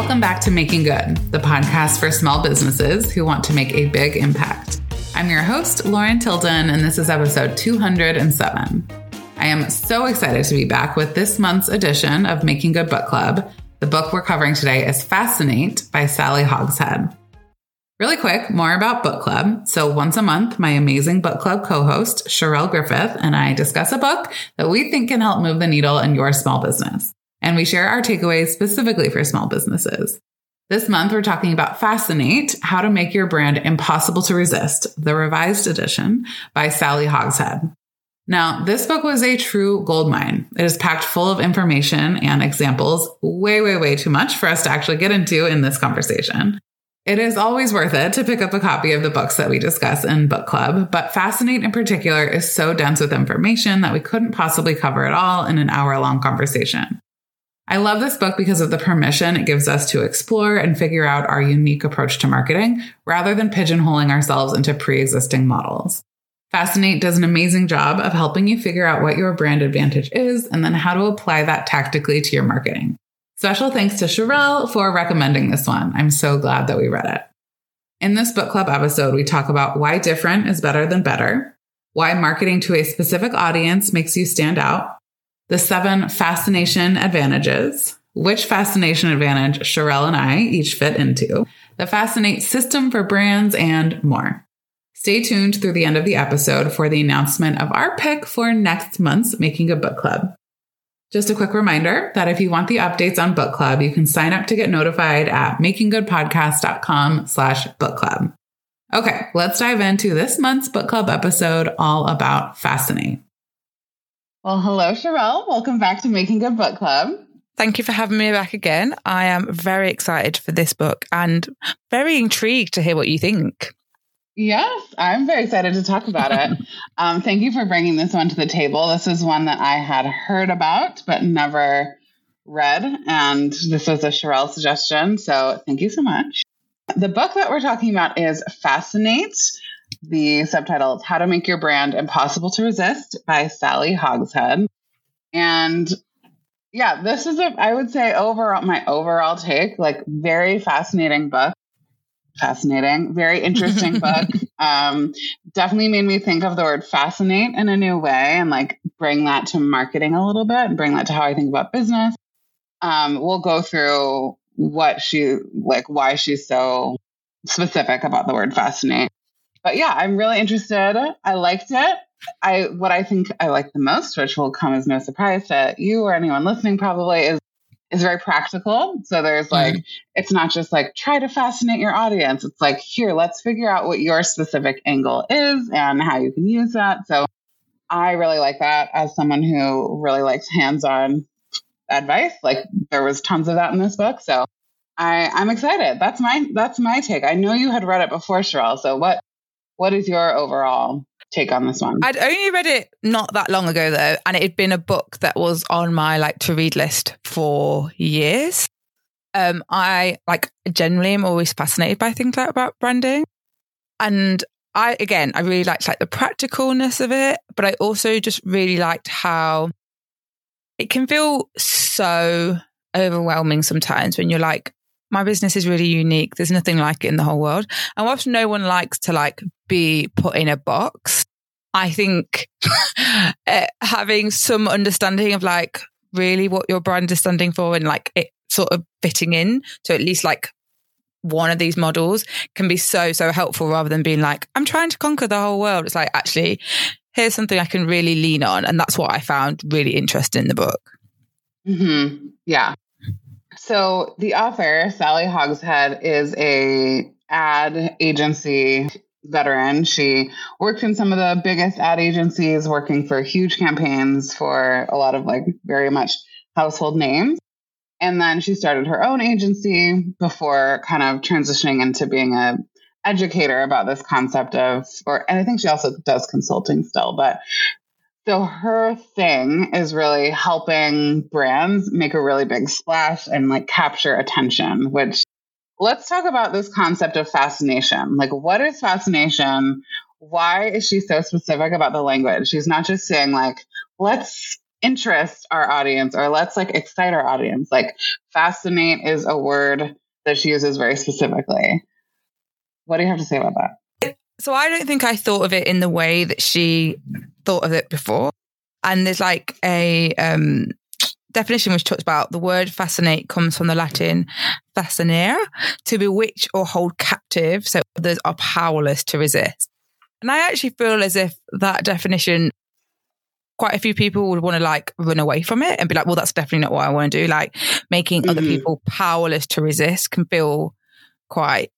Welcome back to Making Good, the podcast for small businesses who want to make a big impact. I'm your host, Lauren Tilden, and this is episode 207. I am so excited to be back with this month's edition of Making Good Book Club. The book we're covering today is Fascinate by Sally Hogshead. Really quick, more about book club. So once a month, my amazing book club co-host, Charelle Griffith, and I discuss a book that we think can help move the needle in your small business and we share our takeaways specifically for small businesses. This month, we're talking about Fascinate How to Make Your Brand Impossible to Resist, the revised edition by Sally Hogshead. Now, this book was a true goldmine. It is packed full of information and examples, way, way, way too much for us to actually get into in this conversation. It is always worth it to pick up a copy of the books that we discuss in book club, but Fascinate in particular is so dense with information that we couldn't possibly cover it all in an hour long conversation. I love this book because of the permission it gives us to explore and figure out our unique approach to marketing rather than pigeonholing ourselves into pre existing models. Fascinate does an amazing job of helping you figure out what your brand advantage is and then how to apply that tactically to your marketing. Special thanks to Charelle for recommending this one. I'm so glad that we read it. In this book club episode, we talk about why different is better than better, why marketing to a specific audience makes you stand out, the seven fascination advantages, which fascination advantage Charelle and I each fit into, the Fascinate system for brands, and more. Stay tuned through the end of the episode for the announcement of our pick for next month's Making a Book Club. Just a quick reminder that if you want the updates on book club, you can sign up to get notified at makinggoodpodcast.com slash book club. Okay, let's dive into this month's book club episode all about Fascinate. Well, hello, Charelle. Welcome back to Making Good Book Club. Thank you for having me back again. I am very excited for this book and very intrigued to hear what you think. Yes, I'm very excited to talk about it. um, thank you for bringing this one to the table. This is one that I had heard about but never read, and this was a Charelle suggestion. So thank you so much. The book that we're talking about is Fascinate the subtitle is How to Make Your Brand Impossible to Resist by Sally Hogshead. And yeah, this is a, I would say, overall, my overall take, like very fascinating book. Fascinating, very interesting book. Um, definitely made me think of the word fascinate in a new way and like bring that to marketing a little bit and bring that to how I think about business. Um, we'll go through what she, like, why she's so specific about the word fascinate but yeah, I'm really interested. I liked it. I what I think I like the most, which will come as no surprise to you or anyone listening, probably is is very practical. So there's like mm-hmm. it's not just like try to fascinate your audience. It's like here, let's figure out what your specific angle is and how you can use that. So I really like that as someone who really likes hands-on advice. Like there was tons of that in this book. So I, I'm excited. That's my that's my take. I know you had read it before, Charelle. So what what is your overall take on this one? I'd only read it not that long ago though, and it had been a book that was on my like to read list for years. Um, I like generally am always fascinated by things like about branding. And I again I really liked like the practicalness of it, but I also just really liked how it can feel so overwhelming sometimes when you're like, my business is really unique. There's nothing like it in the whole world. And whilst no one likes to like be put in a box, I think uh, having some understanding of like really what your brand is standing for and like it sort of fitting in to at least like one of these models can be so, so helpful rather than being like, I'm trying to conquer the whole world. It's like, actually, here's something I can really lean on. And that's what I found really interesting in the book. Mm-hmm. Yeah. So the author, Sally Hogshead, is a ad agency veteran. She worked in some of the biggest ad agencies, working for huge campaigns for a lot of like very much household names. And then she started her own agency before kind of transitioning into being a educator about this concept of or and I think she also does consulting still, but so her thing is really helping brands make a really big splash and like capture attention, which let's talk about this concept of fascination. Like, what is fascination? Why is she so specific about the language? She's not just saying, like, let's interest our audience or let's like excite our audience. Like, fascinate is a word that she uses very specifically. What do you have to say about that? So, I don't think I thought of it in the way that she thought of it before. And there's like a um, definition which talks about the word fascinate comes from the Latin fascinare, to bewitch or hold captive, so others are powerless to resist. And I actually feel as if that definition, quite a few people would want to like run away from it and be like, well, that's definitely not what I want to do. Like making mm-hmm. other people powerless to resist can feel quite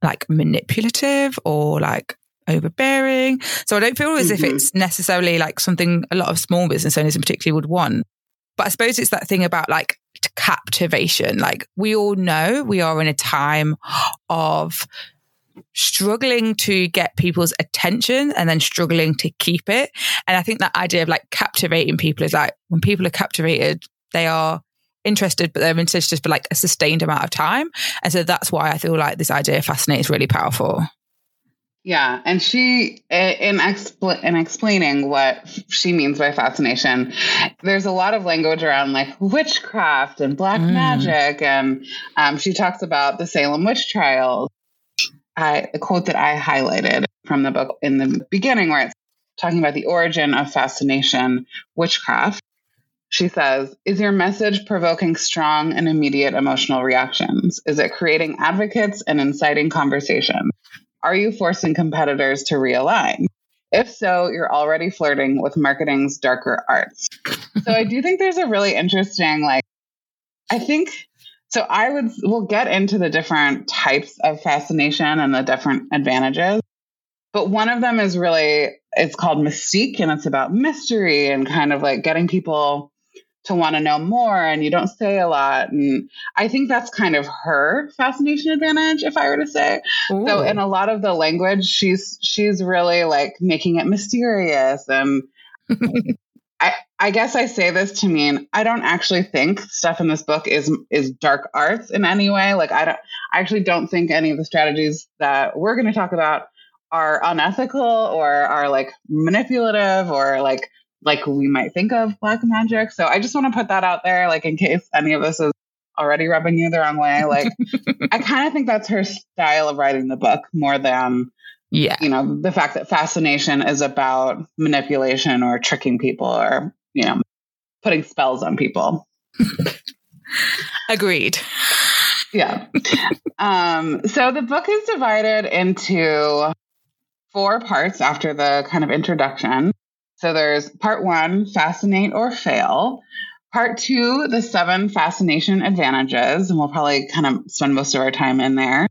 like manipulative or like overbearing. So I don't feel as mm-hmm. if it's necessarily like something a lot of small business owners in particular would want. But I suppose it's that thing about like captivation. Like we all know we are in a time of struggling to get people's attention and then struggling to keep it. And I think that idea of like captivating people is like when people are captivated, they are interested, but they're interested just for like a sustained amount of time. And so that's why I feel like this idea of fascinate is really powerful. Yeah, and she in expl- in explaining what she means by fascination, there's a lot of language around like witchcraft and black mm. magic, and um, she talks about the Salem witch trials. I, the quote that I highlighted from the book in the beginning, where it's talking about the origin of fascination, witchcraft. She says, Is your message provoking strong and immediate emotional reactions? Is it creating advocates and inciting conversation? Are you forcing competitors to realign? If so, you're already flirting with marketing's darker arts. so I do think there's a really interesting, like, I think so. I would, we'll get into the different types of fascination and the different advantages. But one of them is really, it's called mystique and it's about mystery and kind of like getting people to want to know more and you don't say a lot and i think that's kind of her fascination advantage if i were to say Ooh. so in a lot of the language she's she's really like making it mysterious and I, I guess I say this to mean I don't actually think stuff in this book is is dark arts in any way. Like I don't I actually don't think any of the strategies that we're going to talk about are unethical or are like manipulative or like like we might think of black magic. So I just want to put that out there, like in case any of this is already rubbing you the wrong way. Like I kind of think that's her style of writing the book more than yeah, you know, the fact that fascination is about manipulation or tricking people or, you know, putting spells on people. Agreed. Yeah. um, so the book is divided into four parts after the kind of introduction. So there's part one, fascinate or fail. Part two, the seven fascination advantages, and we'll probably kind of spend most of our time in there.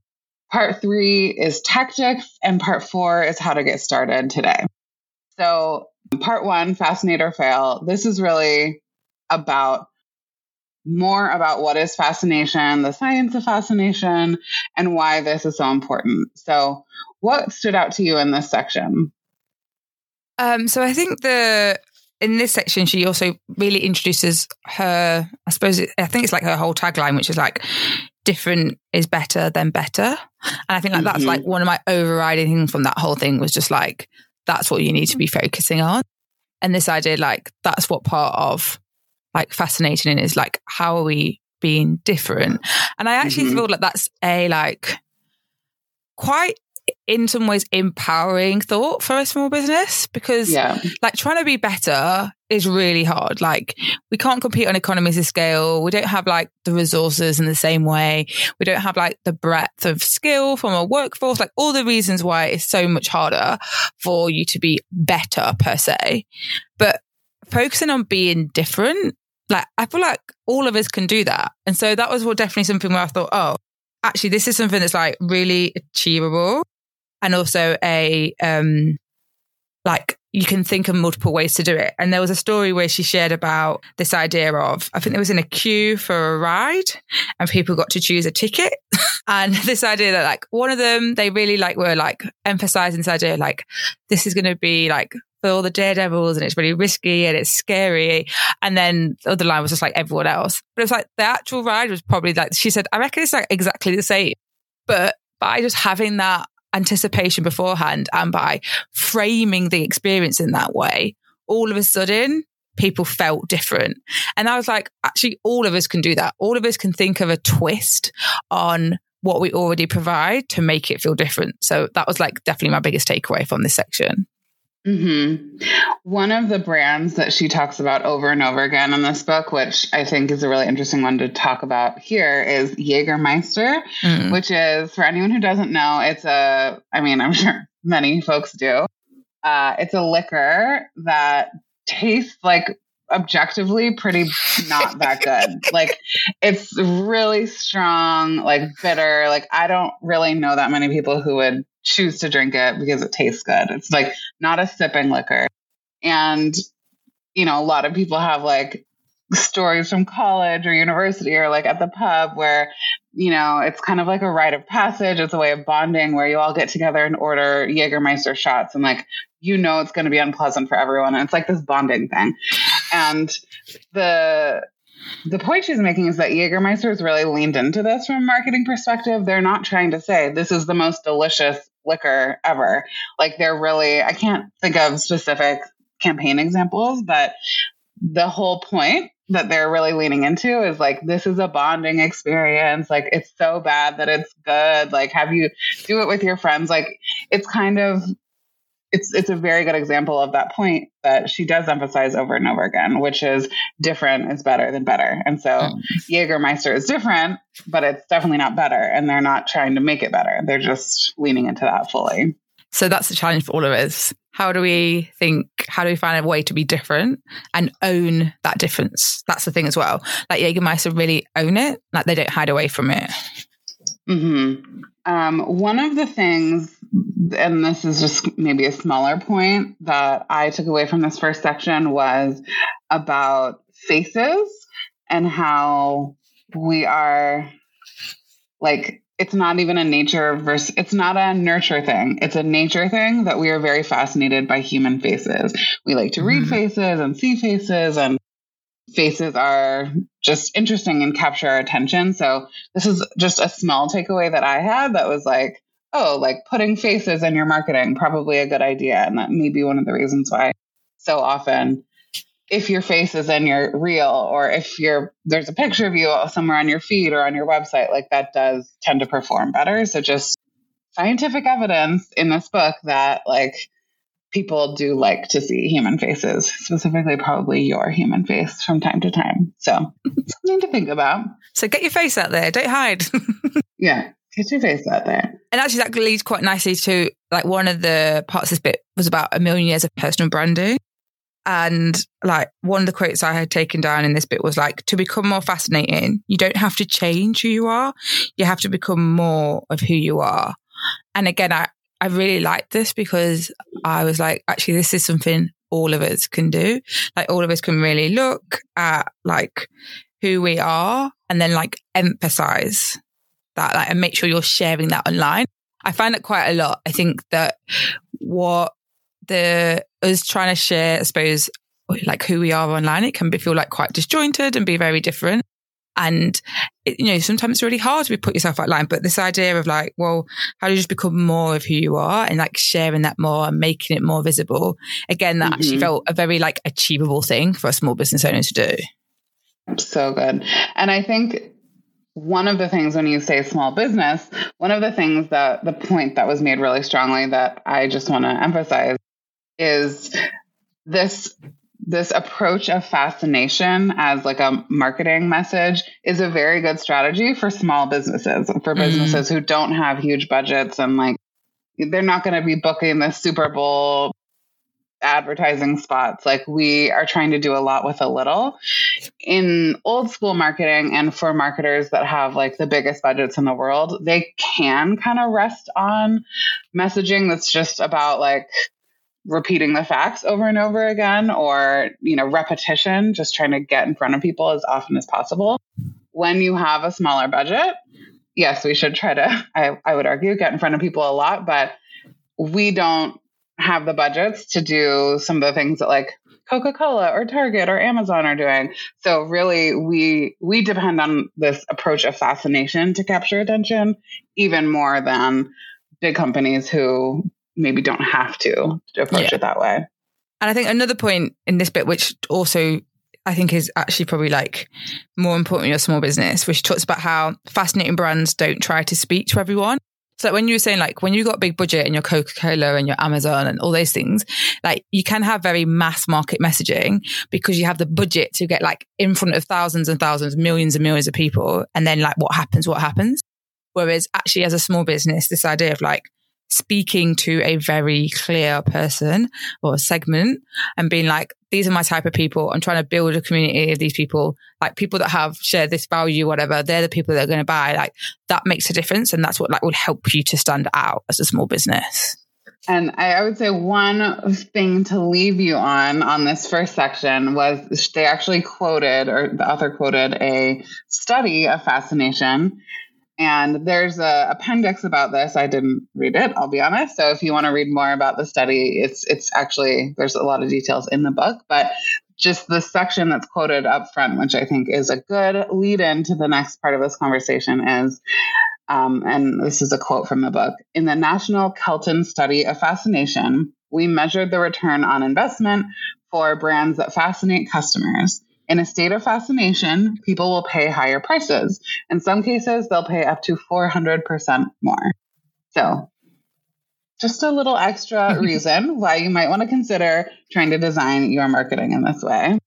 Part three is tactics, and part four is how to get started today. So, part one, fascinate or fail, this is really about more about what is fascination, the science of fascination, and why this is so important. So, what stood out to you in this section? Um, so I think the in this section she also really introduces her. I suppose it, I think it's like her whole tagline, which is like different is better than better, and I think like mm-hmm. that's like one of my overriding things from that whole thing was just like that's what you need to be focusing on, and this idea like that's what part of like fascinating is like how are we being different, and I actually mm-hmm. feel like that's a like quite in some ways empowering thought for a small business because Yeah. like trying to be better is really hard. Like we can't compete on economies of scale. We don't have like the resources in the same way. We don't have like the breadth of skill from a workforce, like all the reasons why it's so much harder for you to be better per se. But focusing on being different, like I feel like all of us can do that. And so that was what definitely something where I thought, oh, actually this is something that's like really achievable and also a um like you can think of multiple ways to do it. And there was a story where she shared about this idea of, I think there was in a queue for a ride and people got to choose a ticket. and this idea that like one of them, they really like were like emphasizing this idea, like this is going to be like for all the daredevils and it's really risky and it's scary. And then the other line was just like everyone else. But it was like the actual ride was probably like, she said, I reckon it's like exactly the same. But by just having that anticipation beforehand and by framing the experience in that way, all of a sudden people felt different. And I was like, actually, all of us can do that. All of us can think of a twist on what we already provide to make it feel different. So that was like definitely my biggest takeaway from this section. Hmm One of the brands that she talks about over and over again in this book, which I think is a really interesting one to talk about here, is Jägermeister, Mm. which is for anyone who doesn't know, it's a, I mean, I'm sure many folks do. Uh, it's a liquor that tastes like objectively pretty not that good. like it's really strong, like bitter. Like I don't really know that many people who would choose to drink it because it tastes good. It's like not a sipping liquor. And, you know, a lot of people have like stories from college or university or like at the pub where, you know, it's kind of like a rite of passage. It's a way of bonding where you all get together and order Jägermeister shots and like, you know, it's going to be unpleasant for everyone. And it's like this bonding thing. And the, the point she's making is that Jägermeister has really leaned into this from a marketing perspective. They're not trying to say this is the most delicious liquor ever. Like they're really, I can't think of specific campaign examples, but the whole point that they're really leaning into is like this is a bonding experience like it's so bad that it's good like have you do it with your friends like it's kind of it's it's a very good example of that point that she does emphasize over and over again which is different is better than better and so. Hmm. Jägermeister is different but it's definitely not better and they're not trying to make it better they're just leaning into that fully So that's the challenge for all of us. How do we think, how do we find a way to be different and own that difference? That's the thing as well. Like Jägermeister really own it. Like they don't hide away from it. Hmm Um, one of the things, and this is just maybe a smaller point that I took away from this first section was about faces and how we are like, it's not even a nature versus, it's not a nurture thing. It's a nature thing that we are very fascinated by human faces. We like to read Mhm. faces and see faces and faces are just interesting and capture our attention. So this is just a small takeaway that I had that was like, oh, like putting faces in your marketing, probably a good idea. And that may be one of the reasons why so often if your face is in your reel or if you're there's a picture of you somewhere on your feed or on your website, like that does tend to perform better. So just scientific evidence in this book that like people do like to see human faces, specifically probably your human face from time to time. So something to think about. So get your face out there. Don't hide. Yeah. Get your face out there. And actually, that leads quite nicely to like one of the parts of this bit was about a million years of personal branding. And like one of the quotes I had taken down in this bit was like, to become more fascinating, you don't have to change who you are. You have to become more of who you are. And again, I, I really like this because I was like, actually, this is something all of us can do. Like all of us can really look at like who we are and then like emphasize that like, and make sure you're sharing that online. I find it quite a lot. I think that what the us trying to share, I suppose, like who we are online, it can be feel like quite disjointed and be very different. And it, you know, sometimes it's really hard to put yourself online. But this idea of like, well, how do you just become more of who you are and like sharing that more and making it more visible? Again, that actually Mhm. felt a very like achievable thing for a small business owner to do. So good. And I think one of the things when you say small business, one of the things that the point that was made really strongly that I just want to emphasize is this this approach of fascination as like a marketing message is a very good strategy for small businesses for mm-hmm. businesses mm. who don't have huge budgets and like they're not going to be booking the super bowl advertising spots. Like we are trying to do a lot with a little. In old school marketing and for marketers that have like the biggest budgets in the world, they can kind of rest on messaging that's just about like repeating the facts over and over again or, you know, repetition, just trying to get in front of people as often as possible. When you have a smaller budget, yes, we should try to, I, I would argue, get in front of people a lot, but we don't have the budgets to do some of the things that like Coca-Cola or Target or Amazon are doing. So really we we depend on this approach of fascination to capture attention even more than big companies who maybe don't have to approach yeah. it that way. And I think another point in this bit which also I think is actually probably like more important in your small business, which talks about how fascinating brands don't try to speak to everyone. So like when you were saying like when you got big budget and your Coca Cola and your Amazon and all those things, like you can have very mass market messaging because you have the budget to get like in front of thousands and thousands, millions and millions of people, and then like what happens, what happens. Whereas actually as a small business, this idea of like speaking to a very clear person or segment and being like, these are my type of people. I'm trying to build a community of these people, like people that have shared this value, whatever. They're the people that are going to buy. Like that makes a difference. And that's what like would help you to stand out as a small business. And I, would say one thing to leave you on on this first section was they actually quoted, or the author quoted, a study of fascination and there's a appendix about this. I didn't read it, I'll be honest. So if you want to read more about the study, it's it's actually there's a lot of details in the book, but just the section that's quoted up front, which I think is a good lead in to the next part of this conversation, is um, and this is a quote from the book In the National Kelton Study of Fascination, we measured the return on investment for brands that fascinate customers. In a state of fascination, people will pay higher prices. In some cases, they'll pay up to 400% more. So, just a little extra reason why you might want to consider trying to design your marketing in this way.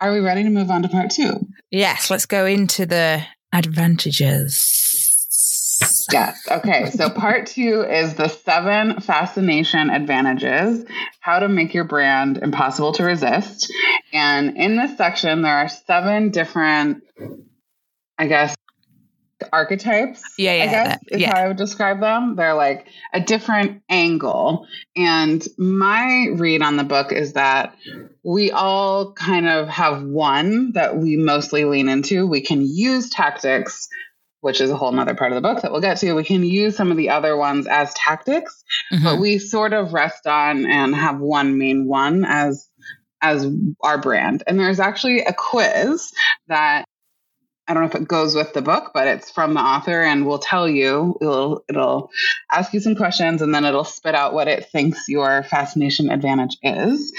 Are we ready to move on to part two? Yes, let's go into the advantages. Yes. Okay. So part two is the seven fascination advantages, how to make your brand impossible to resist. And in this section, there are seven different, I guess, archetypes. Yeah, yeah. I guess that, is yeah. how I would describe them. They're like a different angle. And my read on the book is that we all kind of have one that we mostly lean into. We can use tactics which is a whole other part of the book that we'll get to. We can use some of the other ones as tactics, mm-hmm. but we sort of rest on and have one main one as as our brand. And there's actually a quiz that I don't know if it goes with the book, but it's from the author and will tell you, it'll, it'll ask you some questions and then it'll spit out what it thinks your fascination advantage is.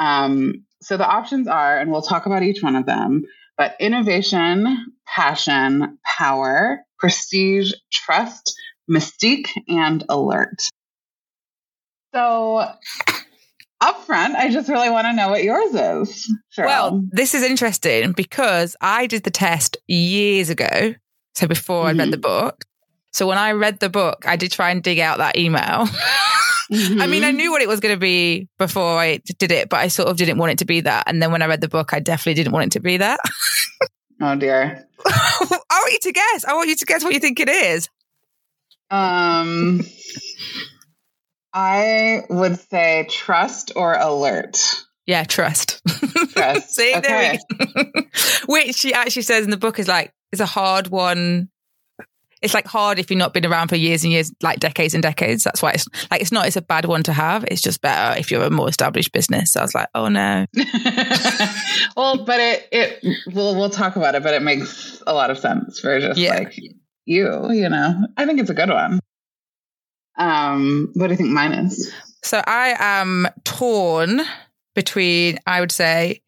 Um, so the options are, and we'll talk about each one of them, but innovation, passion, power, prestige, trust, mystique, and alert. So, up front, I just really want to know what yours is. Charelle. Well, this is interesting because I did the test years ago. So, before mm-hmm. I read the mm-hmm. book. So, when I read the book, I did try and dig out that email. Mm-hmm. I mean, I mm-hmm. knew what it was going to be before I did it, but I sort of didn't want it to be that. And then when I read the book, I definitely didn't want it to be that. oh dear. I want you to guess. I want you to guess what you think it is. Um, I would say trust or alert. Yeah, trust. Trust. See, okay. Which she actually says in the book is like, is a hard one it's like hard if you've not been around for years and years, like decades and decades. That's why it's like it's not it's a bad one to have. It's just better if you're a more established business. So I was like, oh no. well, but it it we'll we'll talk about it, but it makes a lot of sense for just yeah. like you, you know. I think it's a good one. Um, what do you think mine is? So I am torn between, I would say,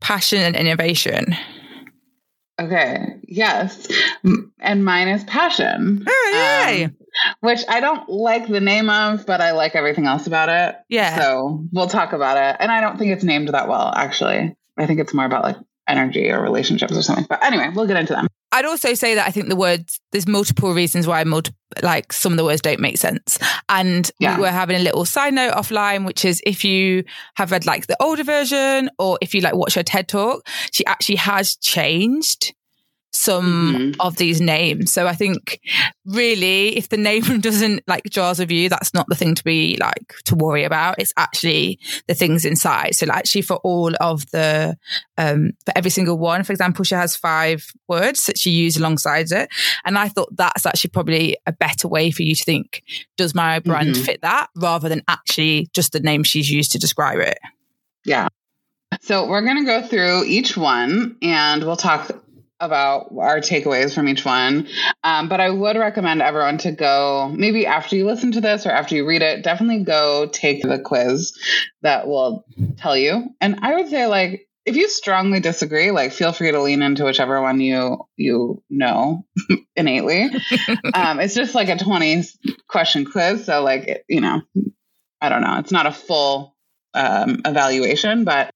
passion and innovation. Okay. Yes. And mine is passion. Oh, yay. Um, which I don't like the name of, but I like everything else about it. Yeah. So we'll talk about it. And I don't think it's named that well, actually. I think it's more about like energy or relationships or something. But anyway, we'll get into them. I'd also say that I think the words there's multiple reasons why multi- like some of the words don't make sense. And Yeah. we were having a little side note offline, which is if you have read like the older version or if you like watch her TED talk, she actually has changed some Mhm. of these names. So I think really if the name doesn't like jars of you, that's not the thing to be like to worry about. It's actually the things inside. So like, actually for all of the um for every single one, for example, she has five words that she used alongside it. And I thought that's actually probably a better way for you to think, does my brand Mhm. fit that rather than actually just the name she's used to describe it. Yeah. So we're going to go through each one and we'll talk about our takeaways from each one. Um, but I would recommend everyone to go, maybe after you listen to this or after you read it, definitely go take the quiz that will tell you. And I would say, like, if you strongly disagree, like, feel free to lean into whichever one you you know innately. um, it's just like a twenty question quiz, so like, it, you know, I don't know, it's not a full um, evaluation, but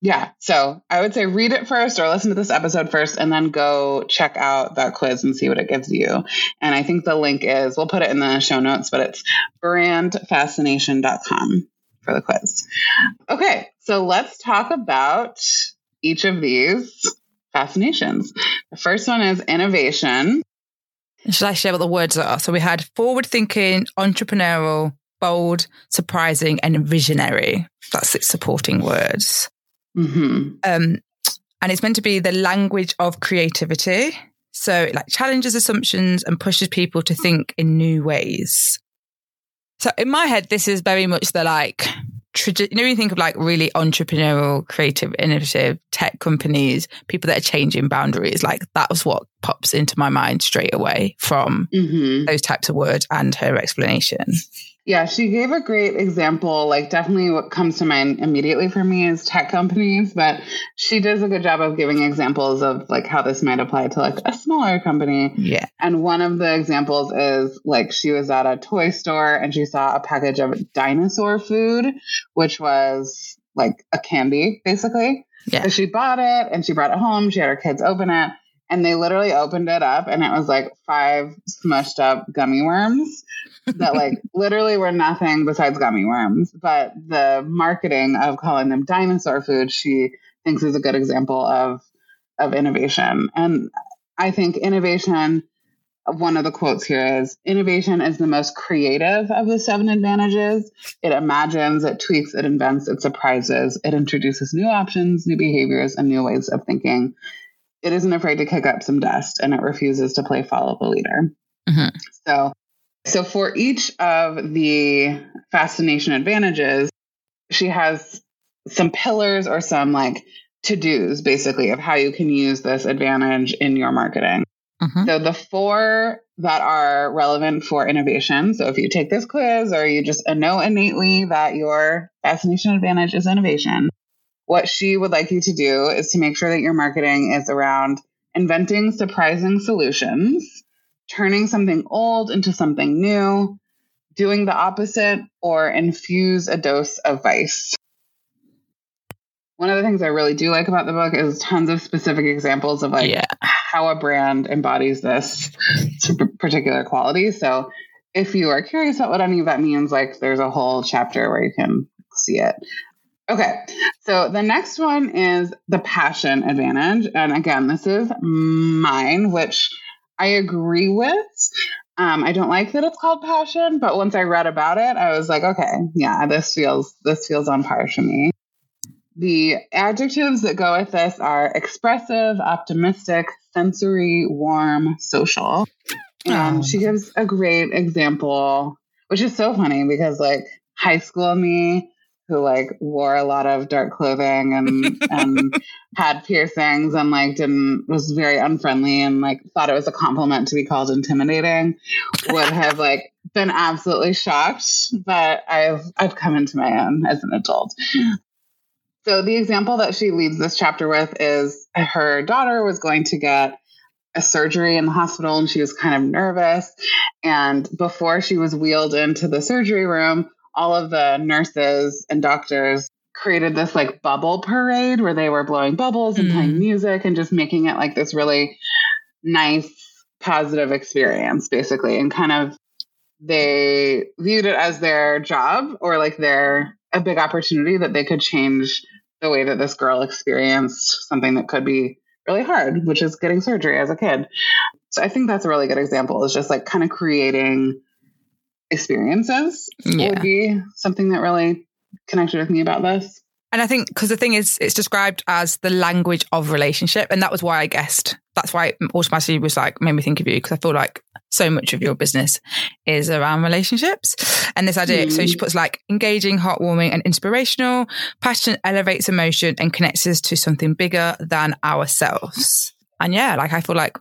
yeah. So I would say read it first or listen to this episode first and then go check out that quiz and see what it gives you. And I think the link is, we'll put it in the show notes, but it's brandfascination.com for the quiz. Okay. So let's talk about each of these fascinations. The first one is innovation. Should I share what the words are? So we had forward thinking, entrepreneurial, bold, surprising, and visionary. That's its supporting words. Hmm Um, and it's meant to be the language of creativity. So it like challenges assumptions and pushes people to think in new ways. So in my head, this is very much the like, tradi- you know, you think of like really entrepreneurial, creative, innovative tech companies, people that are changing boundaries, like that was what pops into my mind straight away from hmm those types of words and her explanation. Yeah, she gave a great example. Like, definitely what comes to mind immediately for me is tech companies, but she does a good job of giving examples of like how this might apply to like a smaller company. Yeah. And one of the examples is like she was at a toy store and she saw a package of dinosaur food, which was like a candy, basically. Yeah. So she bought it and she brought it home. She had her kids open it and they literally opened it up and it was like five smushed up gummy worms that like literally were nothing besides gummy worms. But the marketing of calling them dinosaur food, she thinks is a good example of of innovation. And I think innovation one of the quotes here is innovation is the most creative of the seven advantages. It imagines, it tweaks, it invents, it surprises, it introduces new options, new behaviors, and new ways of thinking. It isn't afraid to kick up some dust and it refuses to play follow the leader. Mhm. So, so for each of the fascination advantages, she has some pillars or some like to dos basically of how you can use this advantage in your marketing. Mhm. So the four that are relevant for innovation. So if you take this quiz or you just know innately that your fascination advantage is innovation, what she would like you to do is to make sure that your marketing is around inventing surprising solutions, turning something old into something new, doing the opposite, or infuse a dose of vice. One of the things I really do like about the book is tons of specific examples of like yeah. how a brand embodies this particular quality. So if you are curious about what any of that means, like there's a whole chapter where you can see it. Okay, so the next one is the passion advantage. And again, this is mine, which I agree with. Um, I don't like that it's called passion, but once I read about it, I was like, okay, yeah, this feels this feels on par for me. The adjectives that go with this are expressive, optimistic, sensory, warm, social. And Oh. she gives a great example, which is so funny because like high school me who like wore a lot of dark clothing and and had piercings and like didn't was very unfriendly and like thought it was a compliment to be called intimidating would have like been absolutely shocked but i've i've come into my own as an adult So the example that she leads this chapter with is her daughter was going to get a surgery in the hospital and she was kind of nervous. And before she was wheeled into the surgery room, all of the nurses and doctors created this like bubble parade where they were blowing bubbles and mm. playing music and just making it like this really nice, positive experience, basically. And kind of they viewed it as their job or like their a big opportunity that they could change the way that this girl experienced something that could be really hard, which is getting surgery as a kid. So I think that's a really good example is just like kind of creating experiences yeah. would be something that really connected with me about this. And I think because the thing is, it's described as the language of relationship. And that was why I guessed. That's why it automatically was like, made me think of you because I feel like so much of your business is around relationships. And this idea, mm. so she hmm. puts like engaging, heartwarming, and inspirational. Passion elevates emotion and connects us to something bigger than ourselves. And yeah, like I feel like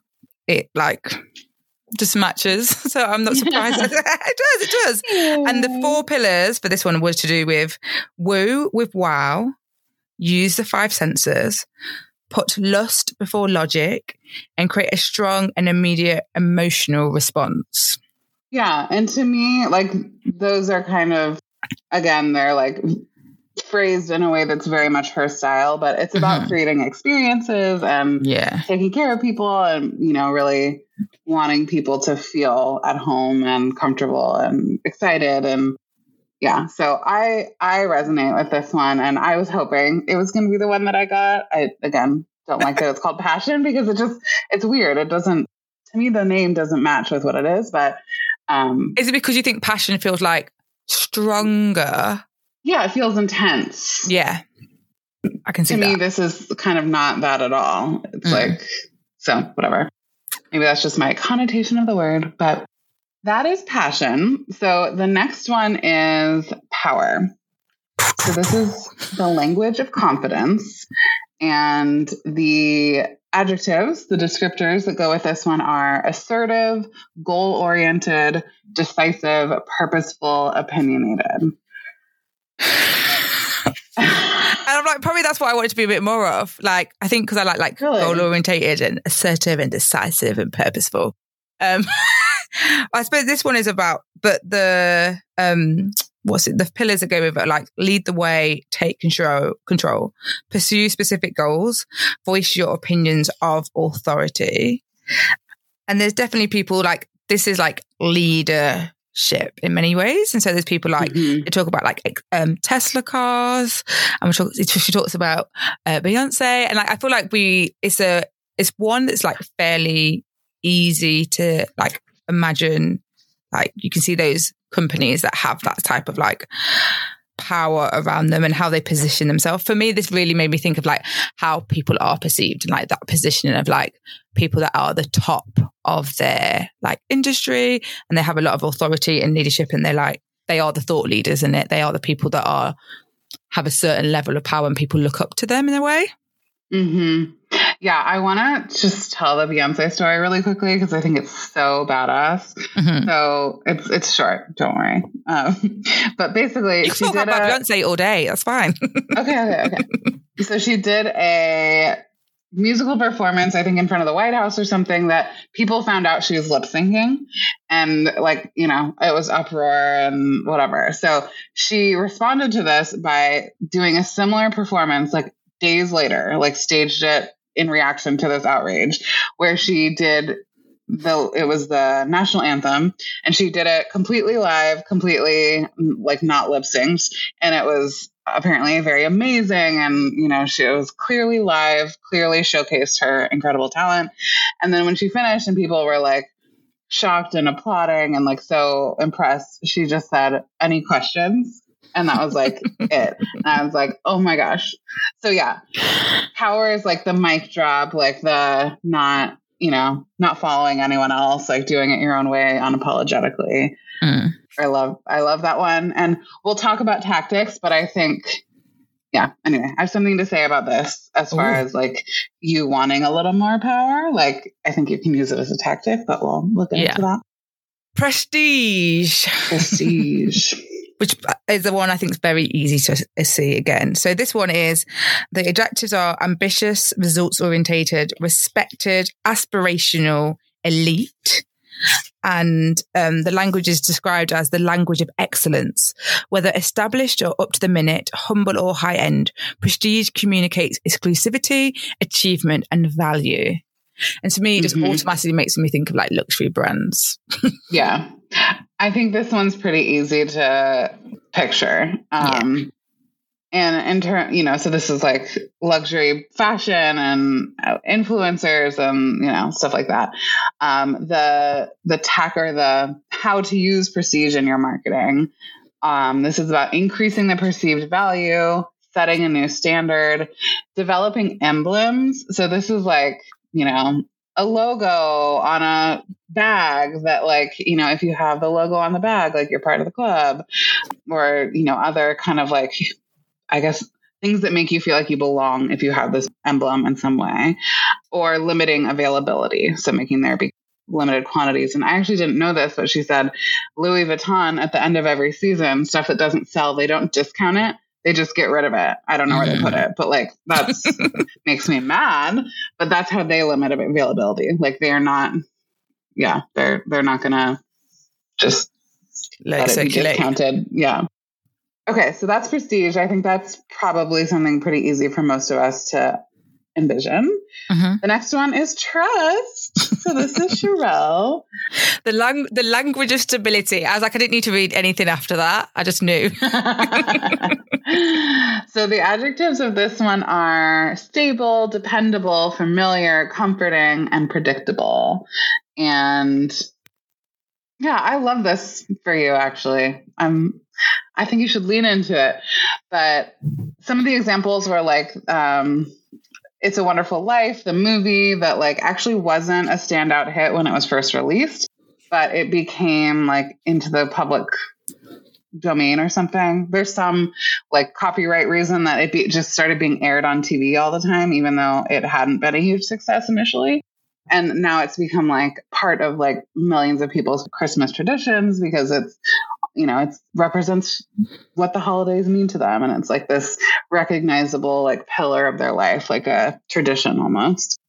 it like just matches. So I'm not surprised. it does, it does. And the four pillars for this one was to do with woo with wow, use the five senses, put lust before logic, and create a strong and immediate emotional response. Yeah. And to me, like those are kind of, again, they're like phrased in a way that's very much her style, but it's about mm-hmm. creating experiences and yeah. taking care of people and, you know, really wanting people to feel at home and comfortable and excited and yeah so i i resonate with this one and i was hoping it was going to be the one that i got i again don't like that it's called passion because it just it's weird it doesn't to me the name doesn't match with what it is but um is it because you think passion feels like stronger yeah it feels intense yeah i can see to that. me this is kind of not that at all it's mm. like so whatever Maybe that's just my connotation of the word, but that is passion. So the next one is power. So this is the language of confidence. And the adjectives, the descriptors that go with this one are assertive, goal oriented, decisive, purposeful, opinionated. And I'm like, probably that's what I wanted to be a bit more of. Like, I think because I like like really? goal orientated and assertive and decisive and purposeful. Um, I suppose this one is about, but the um, what's it? The pillars that go with it, like lead the way, take control, control, pursue specific goals, voice your opinions of authority. And there's definitely people like this is like leader ship in many ways. And so there's people like mm-hmm. they talk about like um, Tesla cars, and talk, she talks about uh, Beyonce, and like I feel like we it's a it's one that's like fairly easy to like imagine. Like you can see those companies that have that type of like power around them and how they position themselves. For me, this really made me think of like how people are perceived and like that positioning of like people that are the top of their like industry and they have a lot of authority and leadership and they're like, they are the thought leaders in it. They are the people that are have a certain level of power and people look up to them in a way. Mm-hmm. Yeah, I want to just tell the Beyonce story really quickly because I think it's so badass. Mm-hmm. So it's it's short. Don't worry. Um, but basically, you can talk about a, Beyonce all day. That's fine. okay, okay, okay. so she did a musical performance, I think in front of the White House or something, that people found out she was lip syncing. And like, you know, it was uproar and whatever. So she responded to this by doing a similar performance like days later, like staged it in reaction to this outrage, where she did the it was the national anthem and she did it completely live completely mm, like not lip synced and it was apparently very amazing and you know she was clearly live clearly showcased her incredible talent. And then when she finished and people were like shocked and applauding and like so impressed she just said any questions and that was like it. And I was like, oh my gosh. So yeah, power is like the mic drop, like the not, you know, not following anyone else, like doing it your own way unapologetically. Mm. I love, I love that one. And we'll talk about tactics, but I think, yeah, anyway, I have something to say about this as far Ooh. as like you wanting a little more power. Like, I think you can use it as a tactic, but we'll look into yeah. that. Prestige. Prestige. which is the one I think is very easy to see again. So this one is the adjectives are ambitious, results orientated, respected, aspirational, elite. And um, the language is described as the language of excellence, whether established or up to the minute, humble or high end. Prestige communicates exclusivity, achievement, and value. And to me, it just mm-hmm. automatically makes me think of like luxury brands. yeah. I think this one's pretty easy to picture. Um, yeah. And in turn, you know, so this is like luxury fashion and uh, influencers and you know stuff like that. Um, the the tech or the how to use prestige in your marketing. Um, this is about increasing the perceived value, setting a new standard, developing emblems. So this is like you know a logo on a bag that like you know if you have the logo on the bag like you're part of the club or you know other kind of like i guess things that make you feel like you belong if you have this emblem in some way or limiting availability. So making there be limited quantities. And i actually didn't know this but she said louis vuitton at the end of every season stuff that doesn't sell they don't discount it they just get rid of it. I don't know where they put it, but like that's makes me mad. But that's how they limit availability. Like they're not, yeah, they're they're not gonna just let, let it be discounted. Yeah. Okay, so that's prestige. I think that's probably something pretty easy for most of us to envision. Mm-hmm. The next one is trust. So this is Charelle. The lang- the language of stability. I was like, I didn't need to read anything after that. I just knew. so the adjectives of this one are stable, dependable, familiar, comforting, and predictable. And yeah, I love this for you actually. I'm I think you should lean into it. But some of the examples were like um it's a Wonderful Life, the movie that like actually wasn't a standout hit when it was first released, but it became like into the public domain or something. There's some like copyright reason that it be, just started being aired on TV all the time, even though it hadn't been a huge success initially. And now it's become like part of like millions of people's christmas traditions because it's you know it represents what the holidays mean to them. And it's like this recognizable like pillar of their life like a tradition almost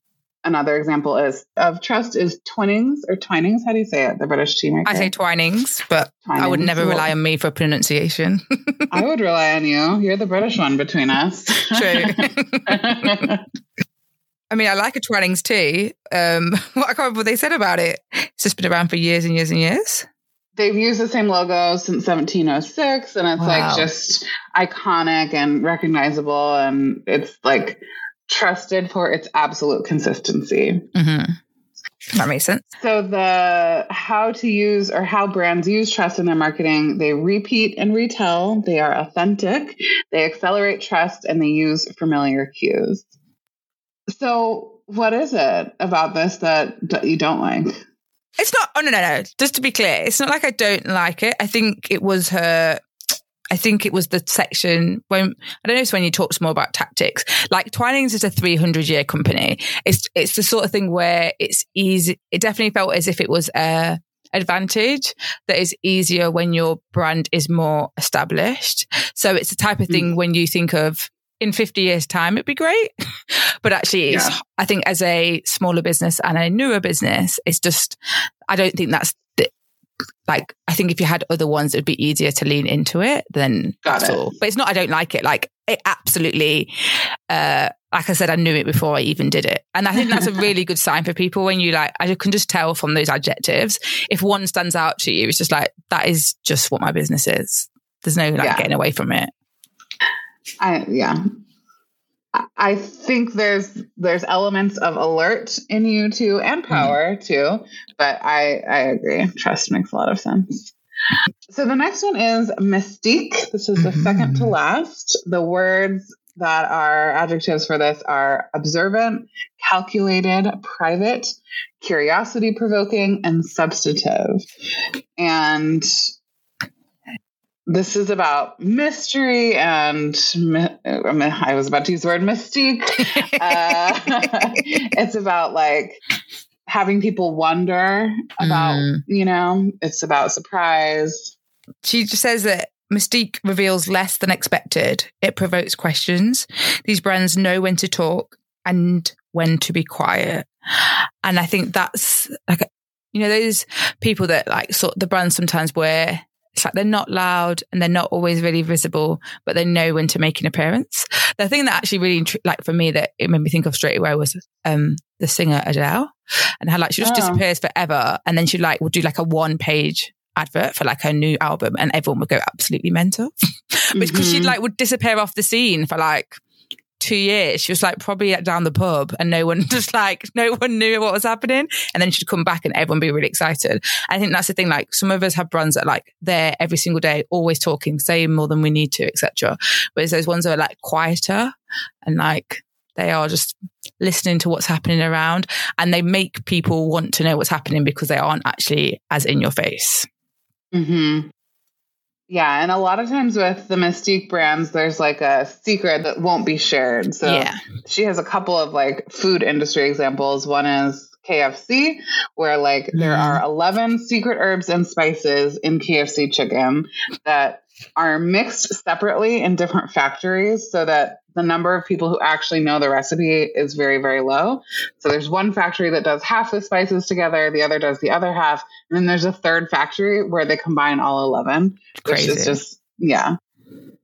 another example is of trust is twinings or twinings how do you say it the british team i say twinings but twinings. i would never rely on me for pronunciation i would rely on you you're the british one between us true I mean, I like a Twinings tea. Um, what I can't remember what they said about it. It's just been around for years and years and years. They've used the same logo since 1706, and it's wow. like just iconic and recognizable, and it's like trusted for its absolute consistency. Mm-hmm. That makes sense. So the how to use or how brands use trust in their marketing, they repeat and retell, they are authentic, they accelerate trust, and they use familiar cues. So, what is it about this that, that you don't like? It's not. Oh no, no, no. Just to be clear, it's not like I don't like it. I think it was her. I think it was the section when I don't know. It's when you talked more about tactics. Like Twinings is a 300 year company. It's it's the sort of thing where it's easy. It definitely felt as if it was a advantage that is easier when your brand is more established. So it's the type of thing mm. when you think of in 50 years time it'd be great but actually yeah. i think as a smaller business and a newer business it's just i don't think that's the, like i think if you had other ones it'd be easier to lean into it than Got it. all but it's not i don't like it like it absolutely uh like i said i knew it before i even did it and i think that's a really good sign for people when you like i can just tell from those adjectives if one stands out to you it's just like that is just what my business is there's no like yeah. getting away from it I yeah. I think there's there's elements of alert in you too and mm-hmm. power mm. too, but I I agree. Trust makes a lot of sense. So the next one is mystique. This is the mm-hmm. second to last. The words that are adjectives for this are observant, calculated, private, curiosity provoking, and substantive. And this is about mystery and I was about to use the word mystique. uh, it's about like having people wonder about, mm. you know, it's about surprise. She just says that Mystique reveals less than expected. It provokes questions. These brands know when to talk and when to be quiet. And I think that's like, you know, those people that like sort the brands sometimes wear it's like they're not loud and they're not always really visible, but they know when to make an appearance. The thing that actually really, like for me, that it made me think of straight away was um, the singer Adele and how like she just oh. disappears forever. And then she like will do like a one page advert for like her new album and everyone would go absolutely mental because mm-hmm. she like would disappear off the scene for like two years. She was like probably at down the pub and no one just like, no one knew what was happening. And then she'd come back and everyone be really excited. I think that's the thing. Like some of us have brands that like they're every single day, always talking, saying more than we need to, etc. Whereas those ones are like quieter and like they are just listening to what's happening around and they make people want to know what's happening because they aren't actually as in your face. Mm-hmm. Yeah, and a lot of times with the Mystique brands, there's like a secret that won't be shared. So yeah. she has a couple of like food industry examples. One is KFC, where like mm. there are 11 secret herbs and spices in KFC chicken that are mixed separately in different factories so that the number of people who actually know the recipe is very, very low. So there's one factory that does half the spices together, the other does the other half. And then there's a third factory where they combine all 11, Crazy. which is just, yeah.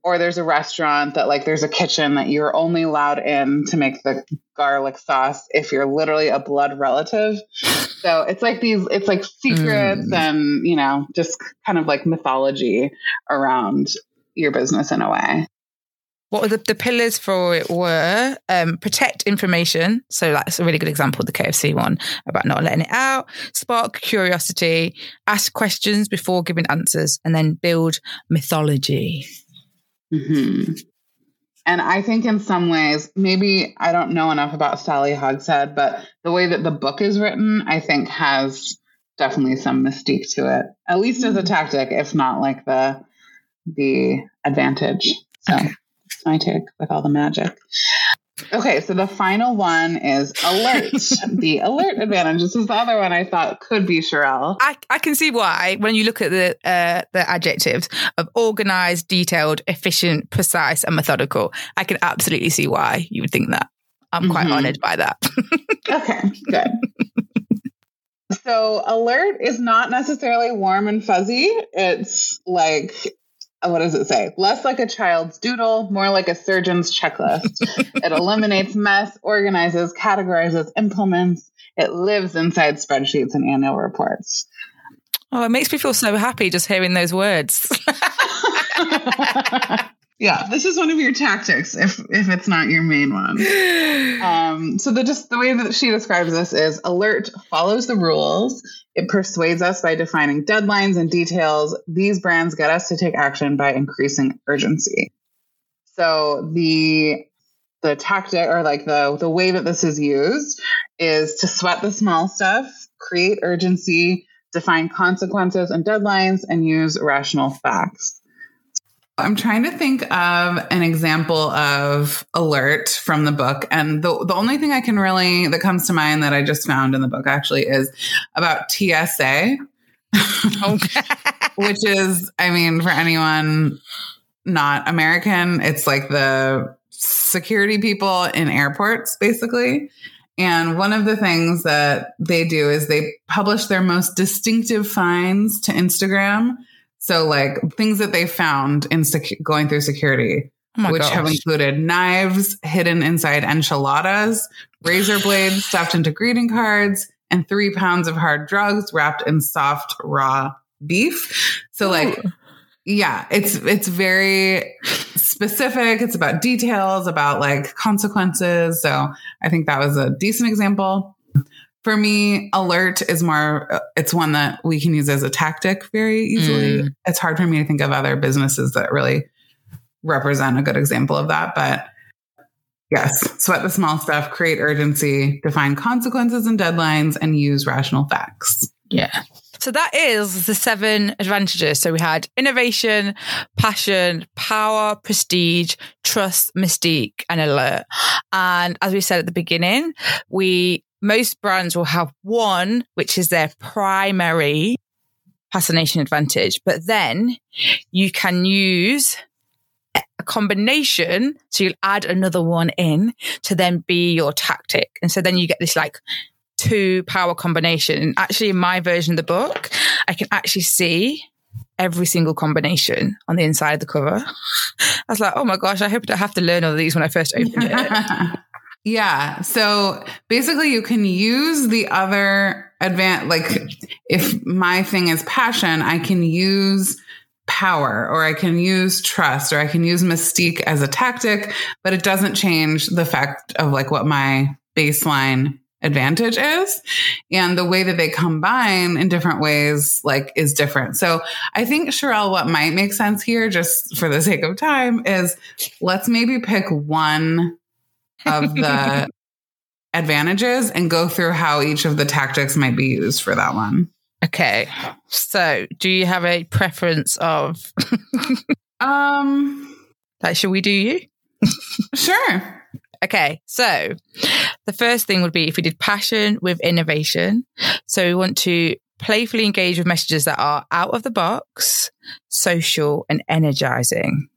Or there's a restaurant that, like, there's a kitchen that you're only allowed in to make the garlic sauce if you're literally a blood relative. So it's like these, it's like secrets mm. and, you know, just kind of like mythology around your business in a way what the, the pillars for it were um, protect information. So that's a really good example, the KFC one about not letting it out, spark curiosity, ask questions before giving answers, and then build mythology. Mm-hmm. And I think in some ways, maybe I don't know enough about Sally Hogshead, but the way that the book is written, I think has definitely some mystique to it, at least as a mm-hmm. tactic, if not like the the advantage. So. Okay my take with all the magic. Okay, so the final one is alert. the alert advantage. This is the other one I thought could be Charelle. I, I can see why when you look at the uh, the adjectives of organized, detailed, efficient, precise, and methodical. I can absolutely see why you would think that. I'm quite mm-hmm. honored by that. okay, good. So alert is not necessarily warm and fuzzy. It's like what does it say? Less like a child's doodle, more like a surgeon's checklist. it eliminates mess, organizes, categorizes, implements. It lives inside spreadsheets and annual reports. Oh, it makes me feel so happy just hearing those words. yeah, this is one of your tactics if if it's not your main one. Um, so the just the way that she describes this is alert follows the rules it persuades us by defining deadlines and details. These brands get us to take action by increasing urgency. So the the tactic or like the the way that this is used is to sweat the small stuff, create urgency, define consequences and deadlines, and use rational facts. I'm trying to think of an example of alert from the book. And the, the only thing I can really, that comes to mind that I just found in the book actually is about TSA, which is, I mean, for anyone not American, it's like the security people in airports, basically. And one of the things that they do is they publish their most distinctive finds to Instagram so like things that they found in sec- going through security, oh which gosh. have included knives hidden inside enchiladas, razor blades stuffed into greeting cards, and three pounds of hard drugs wrapped in soft raw beef. So like, yeah, it's it's very specific. It's about details, about like consequences. So I think that was a decent example. For me, alert is more, uh, it's one that we can use as a tactic very easily. Mm. It's hard for me to think of other businesses that really represent a good example of that. But yes, sweat the small stuff, create urgency, define consequences and deadlines, and use rational facts. Yeah. So that is the seven advantages. So we had innovation, passion, power, prestige, trust, mystique, and alert. And as we said at the beginning, we most brands will have one, which is their primary fascination advantage. But then you can use a combination. So you'll add another one in to then be your tactic. And so then you get this like two power combination. And actually, in my version of the book, I can actually see every single combination on the inside of the cover. I was like, oh my gosh, I hope I have to learn all of these when I first opened it. yeah. So basically, you can use the other advance, like if my thing is passion, I can use power or I can use trust or I can use mystique as a tactic, but it doesn't change the fact of like what my baseline advantage is and the way that they combine in different ways like is different so i think Charelle, what might make sense here just for the sake of time is let's maybe pick one of the advantages and go through how each of the tactics might be used for that one. Okay. So do you have a preference of um like should we do you? sure. Okay, so the first thing would be if we did passion with innovation. So we want to playfully engage with messages that are out of the box, social, and energizing.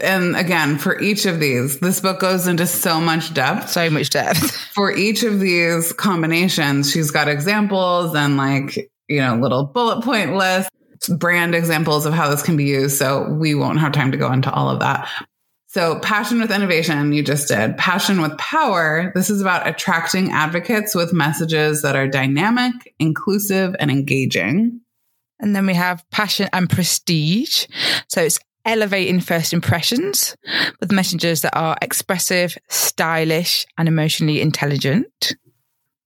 And again, for each of these, this book goes into so much depth. So much depth. for each of these combinations, she's got examples and like, you know, little bullet point lists brand examples of how this can be used. So we won't have time to go into all of that. So, passion with innovation, you just did. Passion with power. This is about attracting advocates with messages that are dynamic, inclusive, and engaging. And then we have passion and prestige. So, it's elevating first impressions with messages that are expressive, stylish, and emotionally intelligent.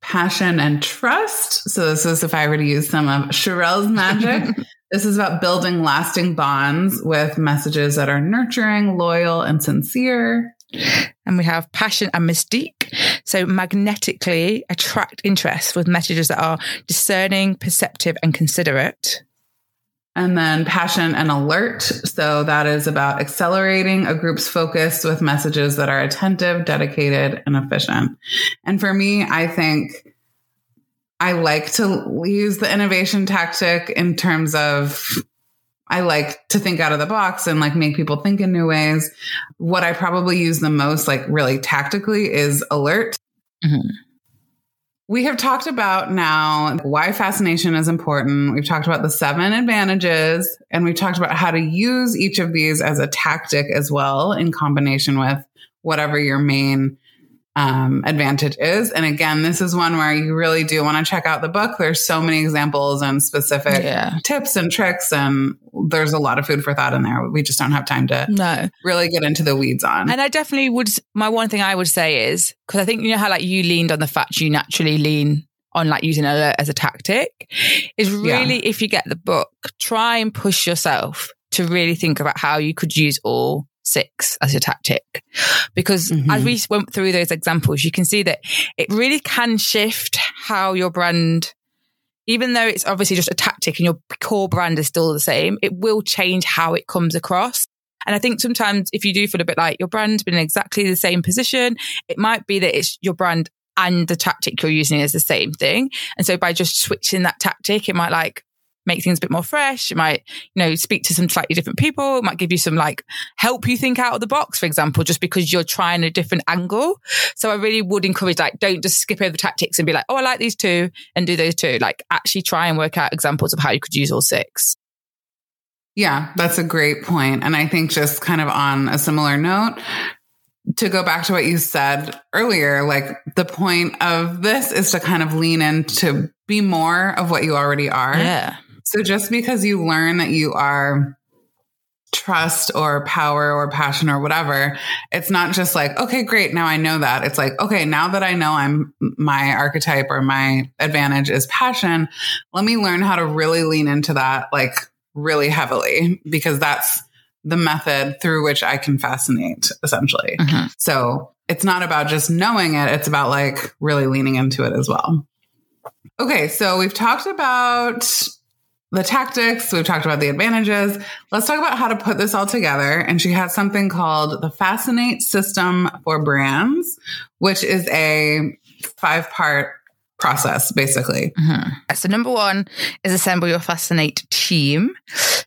Passion and trust. So, this is if I were to use some of Charelle's magic. This is about building lasting bonds with messages that are nurturing, loyal, and sincere. And we have passion and mystique. So magnetically attract interest with messages that are discerning, perceptive, and considerate. And then passion and alert. So that is about accelerating a group's focus with messages that are attentive, dedicated, and efficient. And for me, I think I like to use the innovation tactic in terms of I like to think out of the box and like make people think in new ways. What I probably use the most, like really tactically, is alert. Mm-hmm. We have talked about now why fascination is important. We've talked about the seven advantages and we've talked about how to use each of these as a tactic as well in combination with whatever your main um, advantage is. And again, this is one where you really do want to check out the book. There's so many examples and specific yeah. tips and tricks, and there's a lot of food for thought in there. We just don't have time to no. really get into the weeds on. And I definitely would. My one thing I would say is because I think you know how like you leaned on the fact you naturally lean on like using alert as a tactic is really yeah. if you get the book, try and push yourself to really think about how you could use all six as a tactic. Because mm-hmm. as we went through those examples, you can see that it really can shift how your brand, even though it's obviously just a tactic and your core brand is still the same, it will change how it comes across. And I think sometimes if you do feel a bit like your brand's been in exactly the same position, it might be that it's your brand and the tactic you're using is the same thing. And so by just switching that tactic, it might like make things a bit more fresh. It might, you know, speak to some slightly different people. It might give you some like help you think out of the box, for example, just because you're trying a different angle. So I really would encourage like, don't just skip over tactics and be like, oh, I like these two and do those two. Like actually try and work out examples of how you could use all six. Yeah, that's a great point. And I think just kind of on a similar note, to go back to what you said earlier, like the point of this is to kind of lean in to be more of what you already are. Yeah. So just because you learn that you are trust or power or passion or whatever, it's not just like, okay, great. Now I know that. It's like, okay, now that I know I'm my archetype or my advantage is passion, let me learn how to really lean into that like really heavily because that's the method through which I can fascinate essentially. Mm-hmm. So it's not about just knowing it. It's about like really leaning into it as well. Okay. So we've talked about the tactics, we've talked about the advantages. Let's talk about how to put this all together. And she has something called the Fascinate System for Brands, which is a five part process, basically. Mm-hmm. So, number one is assemble your Fascinate team.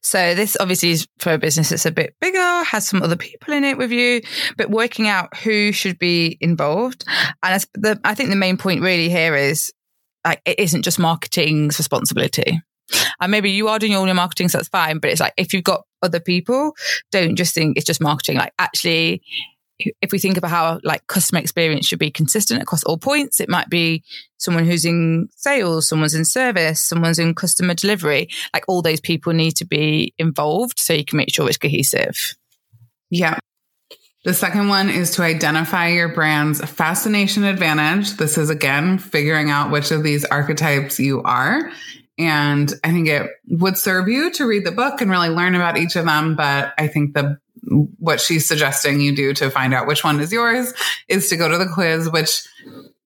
So, this obviously is for a business that's a bit bigger, has some other people in it with you, but working out who should be involved. And the, I think the main point really here is like, it isn't just marketing's responsibility. And maybe you are doing all your marketing, so that's fine. But it's like if you've got other people, don't just think it's just marketing. Like actually, if we think about how like customer experience should be consistent across all points, it might be someone who's in sales, someone's in service, someone's in customer delivery. Like all those people need to be involved so you can make sure it's cohesive. Yeah. The second one is to identify your brand's fascination advantage. This is again figuring out which of these archetypes you are. And I think it would serve you to read the book and really learn about each of them. But I think the what she's suggesting you do to find out which one is yours is to go to the quiz, which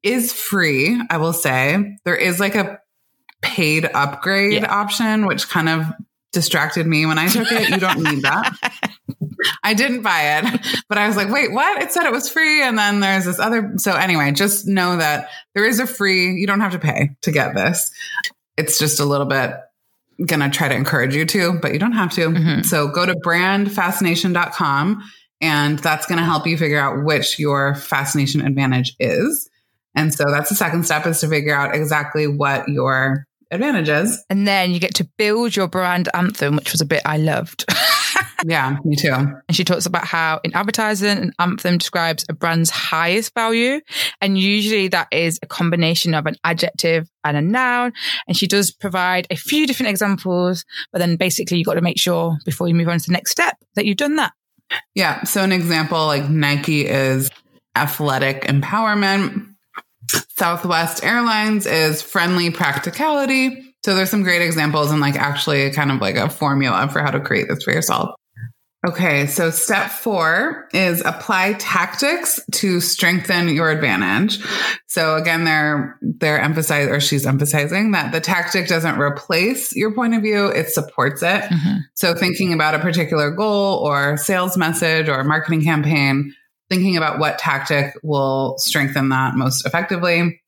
is free. I will say there is like a paid upgrade yeah. option, which kind of distracted me when I took it. You don't need that. I didn't buy it, but I was like, wait, what? It said it was free. And then there's this other. So anyway, just know that there is a free, you don't have to pay to get this. It's just a little bit going to try to encourage you to, but you don't have to. Mm-hmm. So go to brandfascination.com and that's going to help you figure out which your fascination advantage is. And so that's the second step is to figure out exactly what your advantage is. And then you get to build your brand anthem, which was a bit I loved. yeah, me too. And she talks about how in advertising, an anthem describes a brand's highest value. And usually that is a combination of an adjective and a noun. And she does provide a few different examples, but then basically you've got to make sure before you move on to the next step that you've done that. Yeah. So an example like Nike is athletic empowerment. Southwest Airlines is friendly practicality. So there's some great examples and like actually kind of like a formula for how to create this for yourself. Okay, so step four is apply tactics to strengthen your advantage. So again, they're they're emphasizing or she's emphasizing that the tactic doesn't replace your point of view, it supports it. Mm-hmm. So thinking about a particular goal or sales message or marketing campaign, thinking about what tactic will strengthen that most effectively.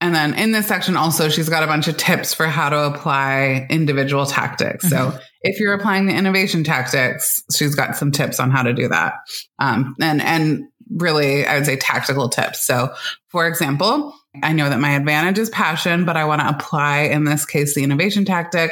And then in this section, also, she's got a bunch of tips for how to apply individual tactics. Mm-hmm. So if you're applying the innovation tactics, she's got some tips on how to do that. Um, and, and really, I would say tactical tips. So for example, I know that my advantage is passion, but I want to apply in this case the innovation tactic.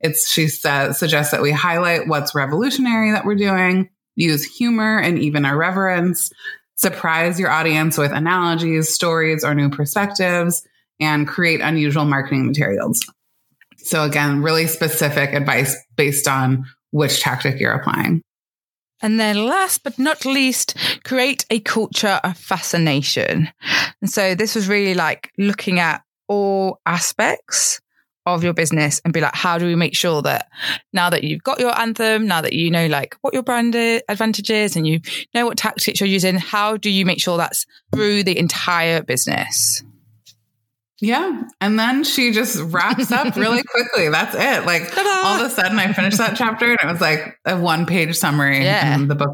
It's she says suggests that we highlight what's revolutionary that we're doing, use humor and even irreverence, surprise your audience with analogies, stories, or new perspectives, and create unusual marketing materials. So, again, really specific advice based on which tactic you're applying. And then last but not least, create a culture of fascination. And so this was really like looking at all aspects of your business and be like, how do we make sure that now that you've got your anthem, now that you know like what your brand advantage is and you know what tactics you're using, how do you make sure that's through the entire business? Yeah. And then she just wraps up really quickly. That's it. Like Ta-da! all of a sudden I finished that chapter and it was like a one page summary yeah. and the book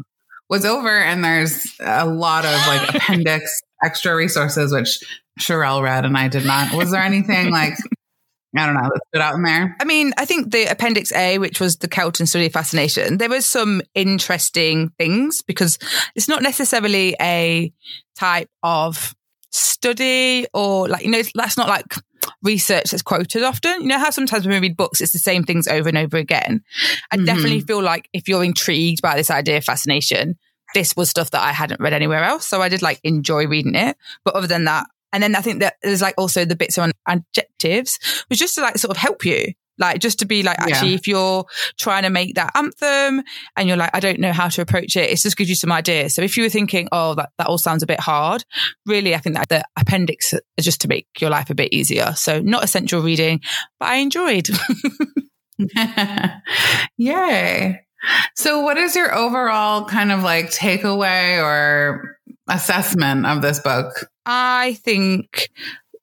was over. And there's a lot of like appendix extra resources, which Charelle read and I did not. Was there anything like I don't know, that stood out in there? I mean, I think the Appendix A, which was the Kelton study of fascination, there was some interesting things because it's not necessarily a type of study or like, you know, that's not like research that's quoted often. You know how sometimes when we read books, it's the same things over and over again. I mm-hmm. definitely feel like if you're intrigued by this idea of fascination, this was stuff that I hadn't read anywhere else. So I did like enjoy reading it. But other than that, and then I think that there's like also the bits on adjectives was just to like sort of help you. Like just to be like, actually, yeah. if you're trying to make that anthem and you're like, I don't know how to approach it, it's just gives you some ideas. So if you were thinking, oh, that, that all sounds a bit hard, really, I think that the appendix is just to make your life a bit easier. So not essential reading, but I enjoyed. Yay. So what is your overall kind of like takeaway or assessment of this book? I think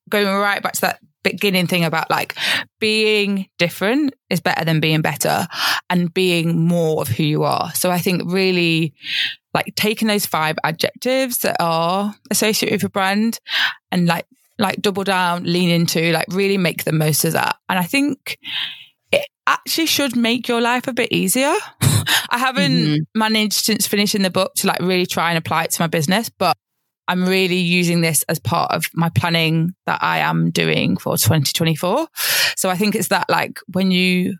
going right back to that beginning thing about like being different is better than being better and being more of who you are. So I think really like taking those five adjectives that are associated with a brand and like like double down, lean into, like really make the most of that. And I think actually should make your life a bit easier. I haven't mm-hmm. managed since finishing the book to like really try and apply it to my business, but I'm really using this as part of my planning that I am doing for 2024. So I think it's that like when you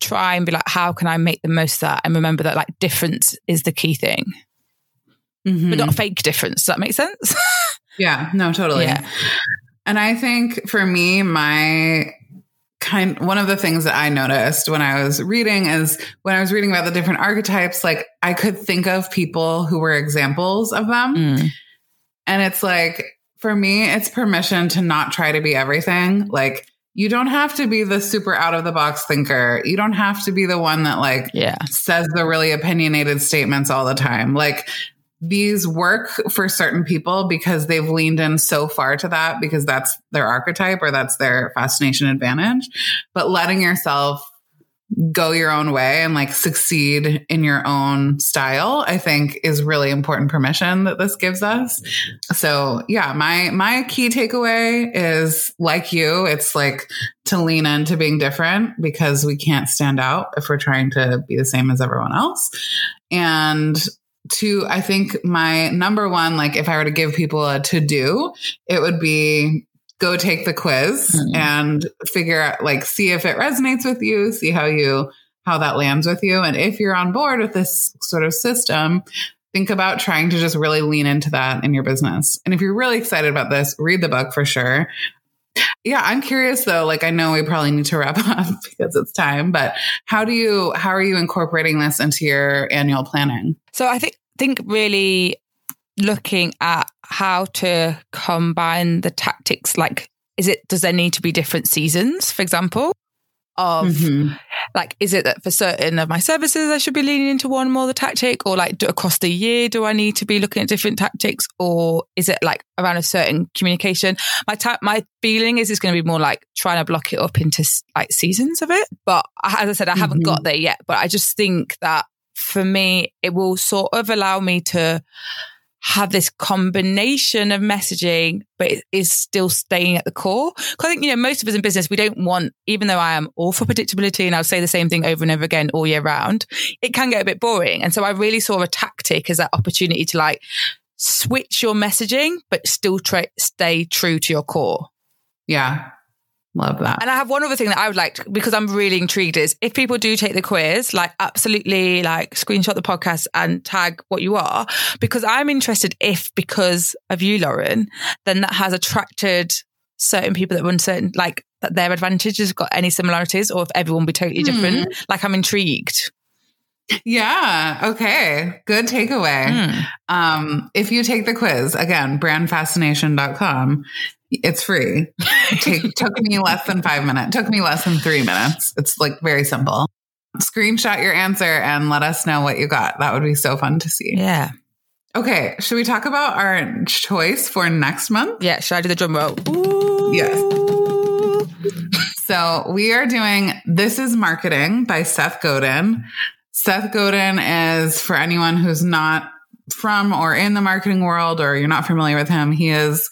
try and be like, how can I make the most of that? And remember that like difference is the key thing, mm-hmm. but not fake difference. Does that make sense? yeah, no, totally. Yeah. And I think for me, my kind one of the things that I noticed when I was reading is when I was reading about the different archetypes, like I could think of people who were examples of them. Mm. And it's like, for me, it's permission to not try to be everything. Like, you don't have to be the super out of the box thinker. You don't have to be the one that like yeah. says the really opinionated statements all the time. Like these work for certain people because they've leaned in so far to that because that's their archetype or that's their fascination advantage. But letting yourself go your own way and like succeed in your own style i think is really important permission that this gives us so yeah my my key takeaway is like you it's like to lean into being different because we can't stand out if we're trying to be the same as everyone else and to i think my number one like if i were to give people a to do it would be go take the quiz mm-hmm. and figure out like see if it resonates with you see how you how that lands with you. And if you're on board with this sort of system think about trying to just really lean into that in your business. And if you're really excited about this read the book for sure yeah i'm curious though like i know we probably need to wrap up because it's time but how do you how are you incorporating this into your annual planning? So i think think really looking at how to combine the tactics like is it does there need to be different seasons for example of mm-hmm. like is it that for certain of my services i should be leaning into one more the tactic? Or like do, across the year do i need to be looking at different tactics? Or is it like around a certain communication? My ta- my feeling is it's going to be more like trying to block it up into like seasons of it. But as i said i haven't mm-hmm. got there yet. But i just think that for me it will sort of allow me to have this combination of messaging, but it is still staying at the core. Because I think, you know, most of us in business, we don't want, even though I am all for predictability and I'll say the same thing over and over again all year round, it can get a bit boring. And so I really saw a tactic as that opportunity to like switch your messaging, but still tra- stay true to your core. Yeah. Love that. And I have one other thing that I would like to, because I'm really intrigued is if people do take the quiz, like absolutely like screenshot the podcast and tag what you are, because I'm interested if because of you, Lauren, then that has attracted certain people that run certain, like that their advantages got any similarities or if everyone be totally different. Mm. Like I'm intrigued. Yeah. Okay. Good takeaway. Mm. Um, if you take the quiz, again, brandfascination.com, it's free. It took me less than five minutes. Took me less than three minutes. It's like very simple. Screenshot your answer and let us know what you got. That would be so fun to see. Yeah. Okay. Should we talk about our choice for next month? Yeah. Should I do the drum roll? Ooh. Yes. so we are doing This is Marketing by Seth Godin. Seth Godin is, for anyone who's not from or in the marketing world or you're not familiar with him, he is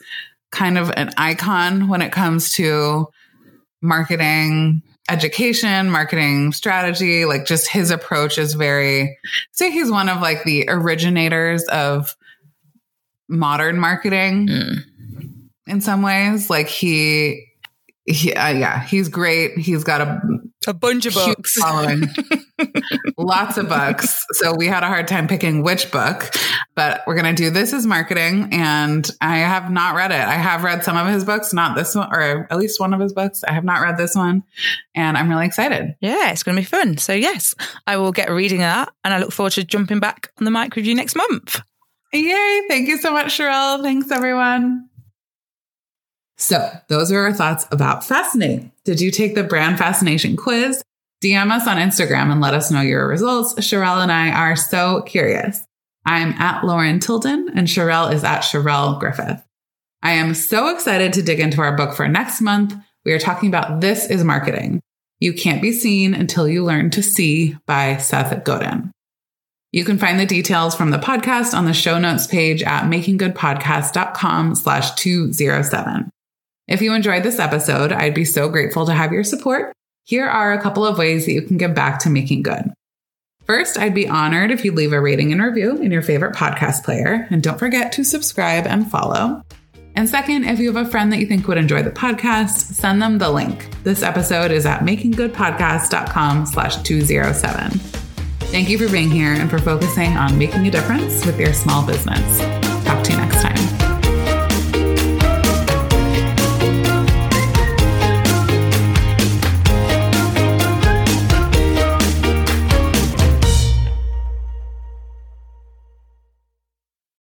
kind of an icon when it comes to marketing education, marketing strategy. Like just his approach is very, say he's one of like the originators of modern marketing mm. in some ways. Like he, he uh, yeah, he's great. He's got a a bunch of books following, lots of books. So we had a hard time picking which book, but we're gonna do this is marketing, and I have not read it. I have read some of his books, not this one, or at least one of his books. I have not read this one, and I'm really excited. Yeah, it's gonna be fun. So yes, I will get reading that, and I look forward to jumping back on the mic review next month. Yay! Thank you so much, Charelle. Thanks, everyone. So, those are our thoughts about Fascinate. Did you take the brand fascination quiz? DM us on Instagram and let us know your results. Charelle and I are so curious. I'm at Lauren Tilden and Charelle is at Charelle Griffith. I am so excited to dig into our book for next month. We are talking about This is Marketing. You can't be seen until you learn to see by Seth Godin. You can find the details from the podcast on the show notes page at makinggoodpodcast.com slash 207. If you enjoyed this episode, I'd be so grateful to have your support. Here are a couple of ways that you can give back to making good. First, I'd be honored if you leave a rating and review in your favorite podcast player. And don't forget to subscribe and follow. And second, if you have a friend that you think would enjoy the podcast, send them the link. This episode is at makinggoodpodcast.com slash 207. Thank you for being here and for focusing on making a difference with your small business. Talk to you next time.